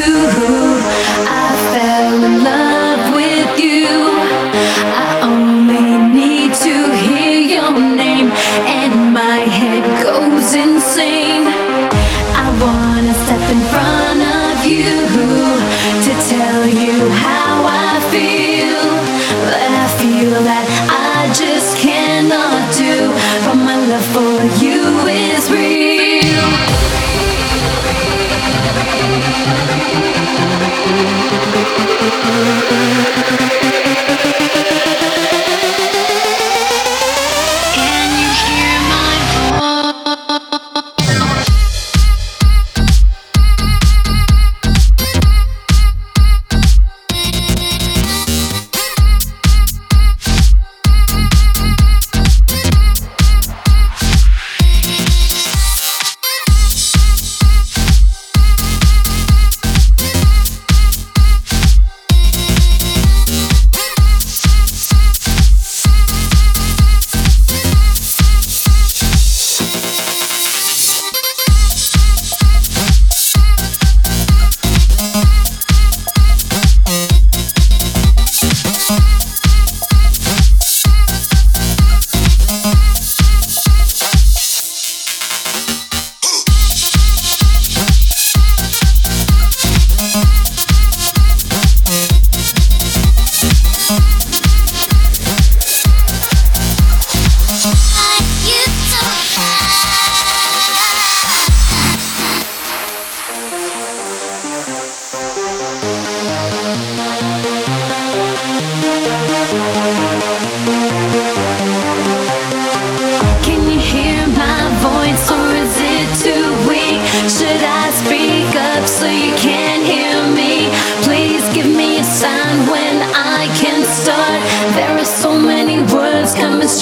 do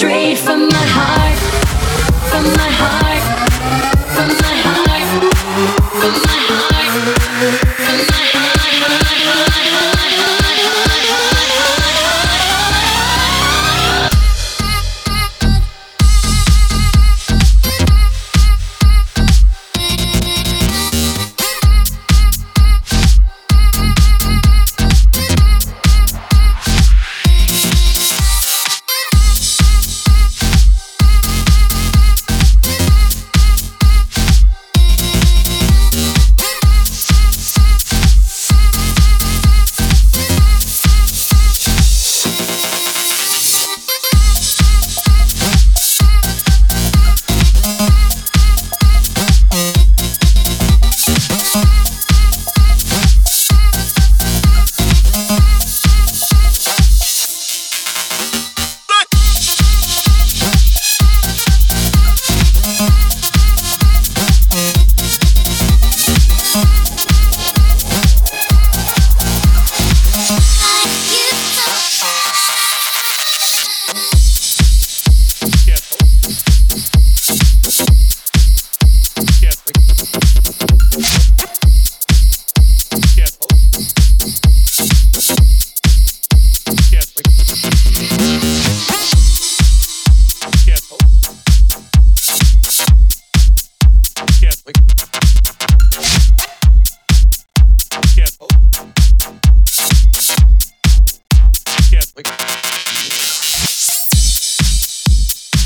straight from my heart, from my heart.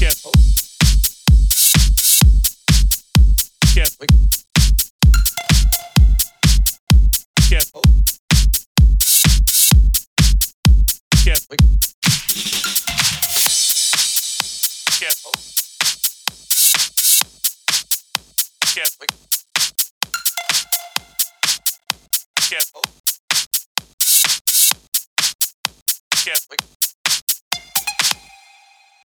Get. like Get. Get. Get. Get.